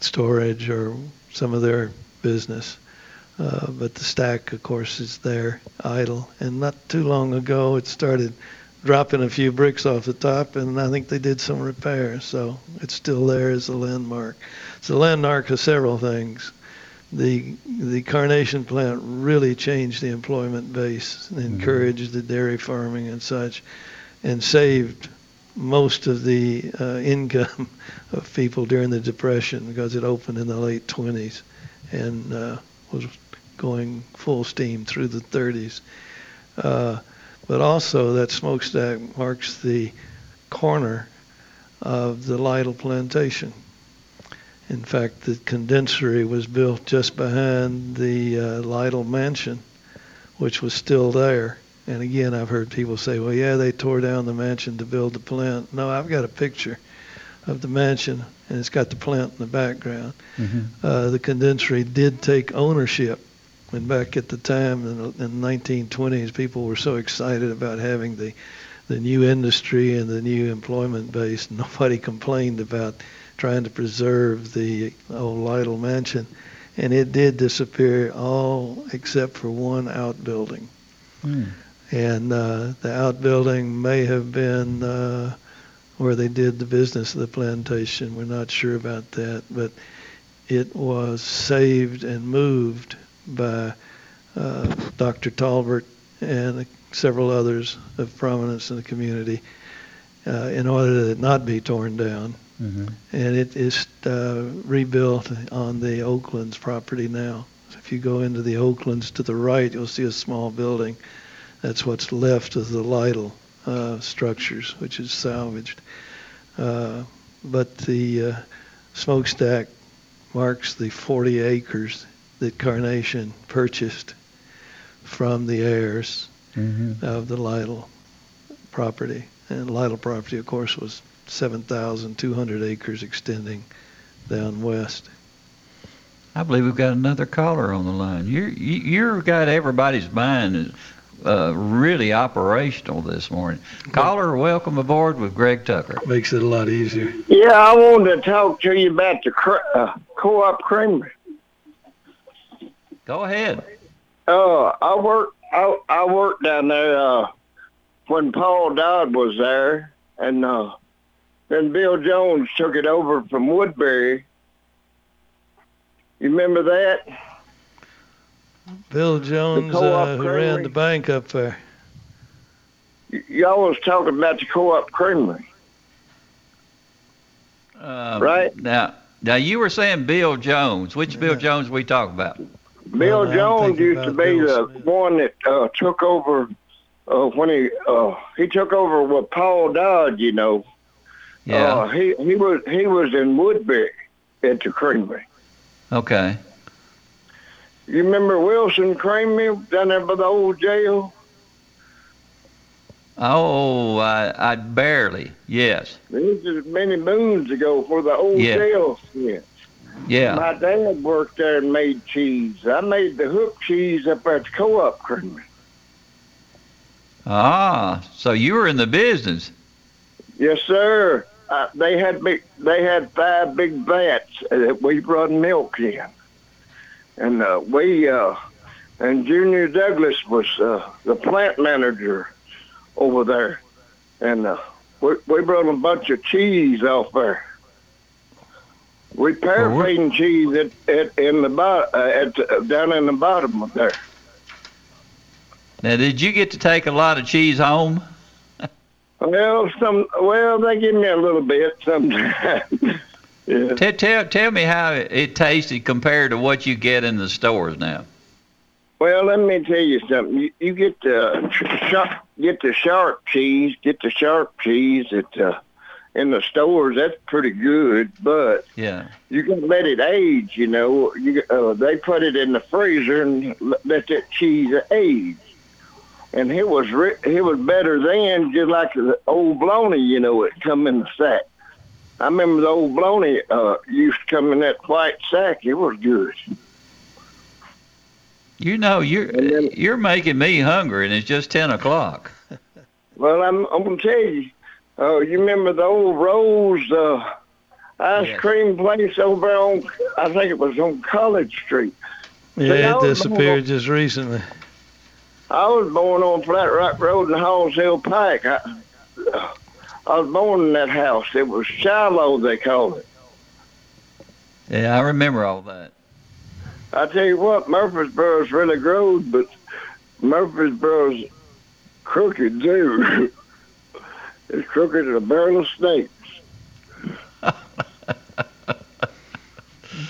storage or some of their business. Uh, but the stack, of course, is there idle. And not too long ago, it started dropping a few bricks off the top, and I think they did some repairs. So it's still there as a landmark. It's a landmark of several things. The the carnation plant really changed the employment base, and encouraged the dairy farming and such, and saved most of the uh, income of people during the depression because it opened in the late 20s and uh, was going full steam through the 30s. Uh, but also that smokestack marks the corner of the Lytle plantation. In fact, the condensery was built just behind the uh, Lytle mansion, which was still there. And again, I've heard people say, well, yeah, they tore down the mansion to build the plant. No, I've got a picture of the mansion, and it's got the plant in the background. Uh, the condensery did take ownership. And back at the time in the, 1920s, people were so excited about having the the new industry and the new employment base. Nobody complained about trying to preserve the old Lytle mansion, and it did disappear all except for one outbuilding. And uh, the outbuilding may have been uh, where they did the business of the plantation. We're not sure about that, but it was saved and moved by uh, Dr. Talbert and several others of prominence in the community uh, in order that it not be torn down. Mm-hmm. And it is uh, rebuilt on the Oaklands property now. So if you go into the Oaklands to the right, you'll see a small building. That's what's left of the Lytle uh, structures, which is salvaged. Uh, but the uh, smokestack marks the 40 acres that Carnation purchased from the heirs Mm-hmm. of the Lytle property. And Lytle property, of course, was 7,200 acres extending down west. I believe we've got another caller on the line. You're you, you're got everybody's mind uh, really operational this morning. Caller, welcome aboard with Greg Tucker. Makes it a lot easier. Yeah, I wanted to talk to you about the cr- uh, co-op creamery. Go ahead. Uh, I worked. I, I worked down there uh, when Paul Dodd was there, and uh, then Bill Jones took it over from Woodbury. You remember that? Bill Jones, co-op uh, who ran the bank up there. Y- y'all was talking about the co-op creamery. Um, Right. now, now you were saying Bill Jones. Which Bill Jones we talk about? Bill Well, Jones used to be Bill the one that uh, took over uh, when he uh, he took over with Paul Dodd. You know, Yeah. uh, he he was he was in Woodbury at the creamery. Okay. You remember Wilson Creamery down there by the old jail? Oh, I, I barely. Yes. This is many moons ago for the old Yeah. jail. Yeah. Yeah. My dad worked there and made cheese. I made the hook cheese up at the co-op creamery. Ah, so you were in the business. Yes, sir. Uh, they had big, they had five big vats that we run milk in, and uh, we uh, and Junior Douglas was uh, the plant manager over there, and uh, we we brought a bunch of cheese off there. We paraffin cheese at, at in the bottom uh, at the, down in the bottom of there. Now, did you get to take a lot of cheese home? Well, some well they give me a little bit sometimes. yeah. Tell, tell, tell me how it, it tasted compared to what you get in the stores now. Well, let me tell you something. You, you get the sharp, get the sharp cheese, get the sharp cheese at uh, in the stores, that's pretty good, but Yeah. you can let it age. You know, you uh, they put it in the freezer and let that cheese age. And it was re- it was better then, just like the old bologna. You know, it come in the sack. I remember the old bologna uh, used to come in that white sack. It was good. You know, you're you're making me hungry, and it's just ten o'clock. Well, I'm I'm gonna tell you. Uh, you remember the old Rose uh, ice cream place over on? I think it was on College Street. See, Yeah, it was disappeared just recently. I was born on Flat Rock Road in Halls Hill Pike. I, I was born in that house. It was Shiloh, they called it. Yeah, I remember all that. I tell you what, Murfreesboro's really growed, but Murfreesboro's crooked too. it's crooked as a barrel of snakes.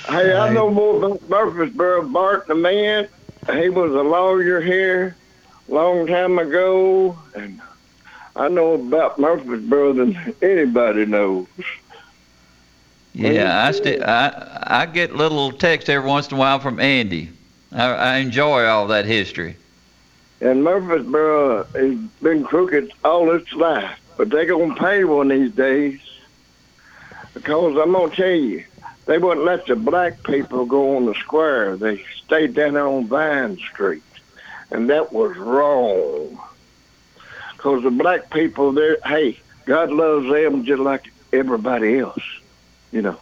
hey, I know more about Murfreesboro. Bart the man, he was a lawyer here long time ago, and I know about Murfreesboro than anybody knows. Yeah, I still I I get little texts every once in a while from Andy. I, I enjoy all that history. And Murfreesboro has been crooked all its life, but they gonna pay one these days. Because I'm gonna tell you, they wouldn't let the black people go on the square. They stayed down there on Vine Street, and that was wrong. Because the black people, there, hey, God loves them just like everybody else, you know.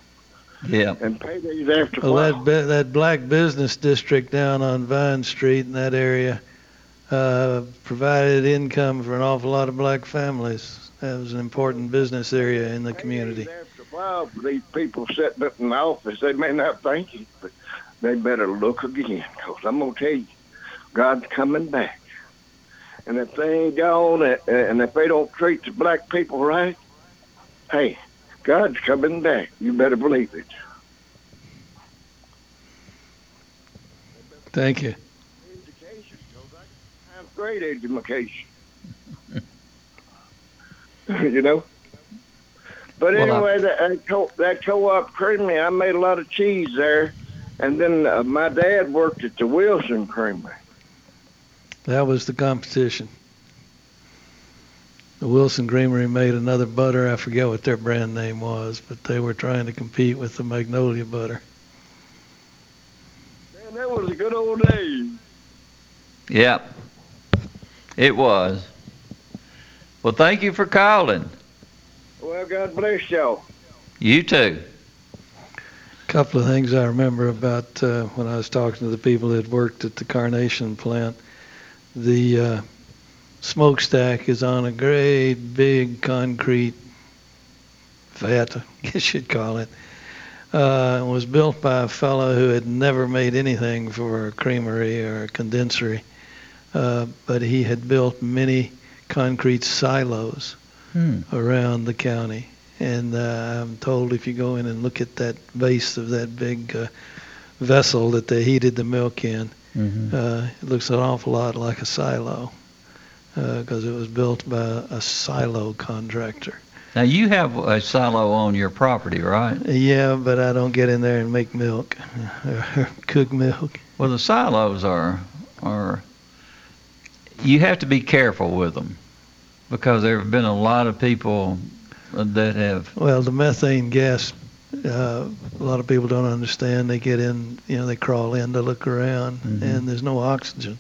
Yeah. And paydays after Well, that that black business district down on Vine Street in that area uh, provided income for an awful lot of black families. That was an important business area in the community. After a while, these people sitting up in the office, they may not think it, but they better look again. Because I'm going to tell you, God's coming back. And if they ain't gone, uh, and if they don't treat the black people right, hey, God's coming back. You better believe it. Thank you. Have great education. you know? But Well, I- anyway, that, that, co- that co-op creamery, I made a lot of cheese there. And then uh, my dad worked at the Wilson Creamery. That was the competition. The Wilson Creamery made another butter. I forget what their brand name was, but they were trying to compete with the Magnolia butter. Man, that was a good old days. Yeah. It was. Well, thank you for calling. Well, God bless y'all. You too. A couple of things I remember about uh, when I was talking to the people that worked at the Carnation plant. The uh, smokestack is on a great big concrete vat, I guess you'd call it. Uh, it was built by a fellow who had never made anything for a creamery or a condensery, uh, but he had built many concrete silos Hmm. around the county. And uh, I'm told if you go in and look at that base of that big uh, vessel that they heated the milk in, Mhm. uh, it looks an awful lot like a silo because it was built by a silo contractor. Now you have a silo on your property, right? Yeah, but I don't get in there and make milk or cook milk. Well, the silos are are you have to be careful with them because there have been a lot of people that have Well, the methane gas, uh, a lot of people don't understand. They get in, you know, they crawl in to look around, Mhm. and there's no oxygen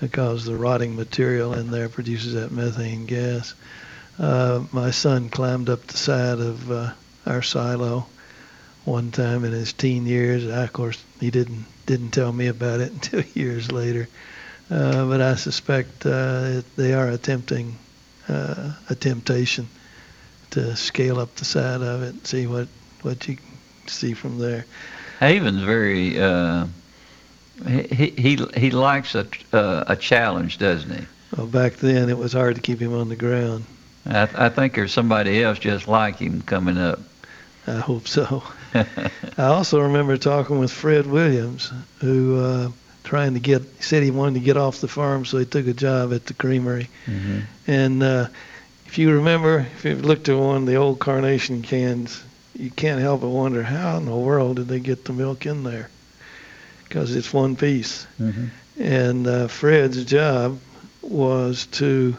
because the rotting material in there produces that methane gas. Uh, my son climbed up the side of uh, our silo one time in his teen years. I, of course, he didn't didn't tell me about it until years later. Uh, but I suspect uh, they are attempting uh, a temptation to scale up the side of it and see what what you can see from there. Haven's very uh, he he he likes a uh, a challenge, doesn't he? Well, back then it was hard to keep him on the ground. I, I think there's somebody else just like him coming up. I hope so. I also remember talking with Fred Williams, who uh, trying to get he said he wanted to get off the farm, so he took a job at the creamery. Mhm. And uh, if you remember, if you've looked at one of the old carnation cans, you can't help but wonder how in the world did they get the milk in there? Because it's one piece. Mm-hmm. And uh, Fred's job was to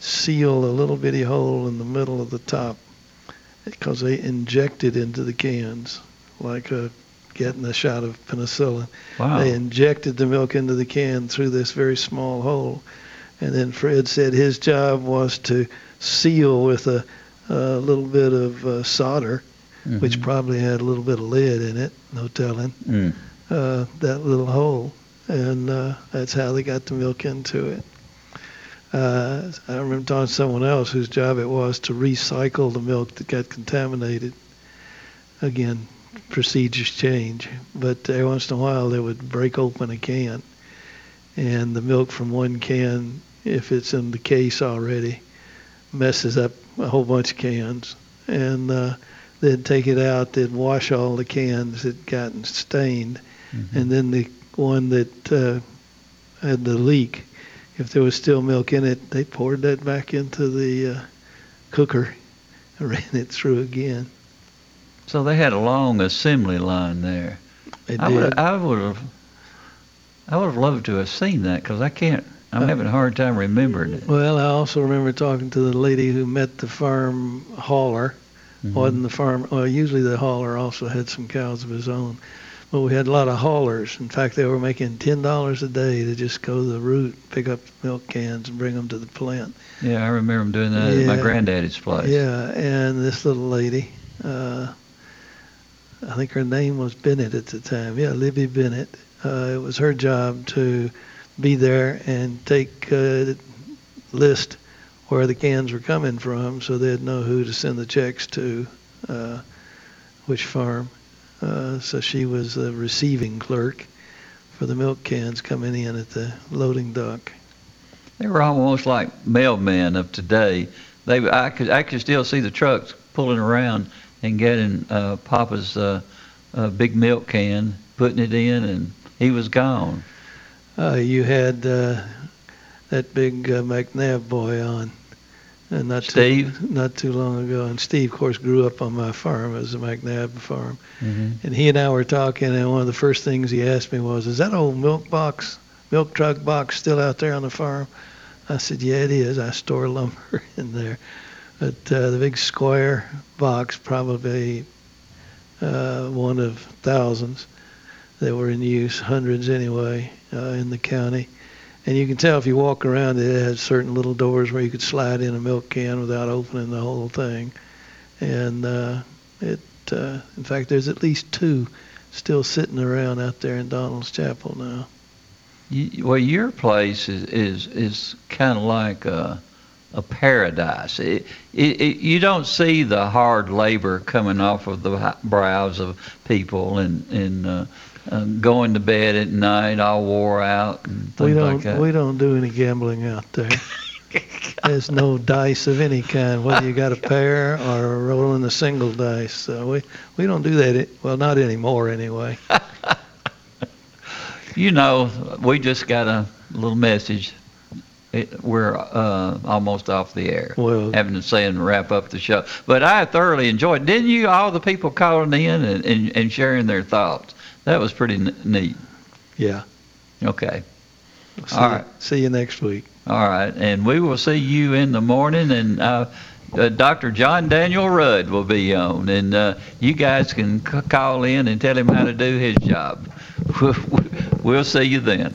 seal a little bitty hole in the middle of the top because they injected into the cans like a getting a shot of penicillin. Wow. They injected the milk into the can through this very small hole. And then Fred said his job was to seal with a, a little bit of uh, solder, which Mhm. probably had a little bit of lead in it, no telling, Mm. uh, that little hole. And uh, that's how they got the milk into it. Uh, I remember talking to someone else whose job it was to recycle the milk that got contaminated. Again, procedures change, but every once in a while they would break open a can, and the milk from one can, if it's in the case already, messes up a whole bunch of cans, and uh, they'd take it out, they'd wash all the cans that gotten stained, and then the one that uh, had the leak, if there was still milk in it, they poured that back into the uh, cooker and ran it through again. So they had a long assembly line there. They I would. I would have I would have loved to have seen that because I can't. I'm Uh, having a hard time remembering it. Well, I also remember talking to the lady who met the farm hauler. Mhm. Wasn't the farm? Well, usually the hauler also had some cows of his own, but we had a lot of haulers. In fact, they were making ten dollars a day to just go the route, pick up milk cans, and bring them to the plant. Yeah, I remember them doing that at my granddaddy's place. Yeah, and this little lady, uh, I think her name was Bennett at the time. Yeah, Libby Bennett. Uh, it was her job to be there and take uh, list where the cans were coming from, so they'd know who to send the checks to, uh, which farm. Uh, so she was the receiving clerk for the milk cans coming in at the loading dock. They were almost like mailmen of today. They I could I could still see the trucks pulling around and getting uh, Papa's uh, uh, big milk can, putting it in, and he was gone. Uh, you had uh, that big uh, McNabb boy on, and not Steve? too, not too long ago. And Steve, of course, grew up on my farm. It was a McNabb farm, Mm-hmm. and he and I were talking. And one of the first things he asked me was, "Is that old milk box, milk truck box, still out there on the farm?" I said, "Yeah, it is. I store lumber in there." But uh, the big square box, probably uh, one of thousands that were in use, hundreds anyway, uh, in the county. And you can tell if you walk around it, has certain little doors where you could slide in a milk can without opening the whole thing. And uh, it, uh, in fact, there's at least two still sitting around out there in Donald's Chapel now. You, well, your place is is is kind of like a, a paradise. It, it, it, you don't see the hard labor coming off of the brows of people and and uh, uh, going to bed at night all wore out and things we don't like that. we don't do any gambling out there. There's no dice of any kind, whether you got a pair or rolling a single dice. So we we don't do that. Well, not anymore anyway. You know, we just got a little message. It, we're uh, almost off the air. Well- having to say and wrap up the show. But I thoroughly enjoyed. Didn't you? All the people calling in and, and, and sharing their thoughts. That was pretty n- neat. Yeah. Okay. See All right. See you next week. All right. And we will see you in the morning. And uh, uh, Dr. John Daniel Rudd will be on. And uh, you guys can c- call in and tell him how to do his job. we'll see you then.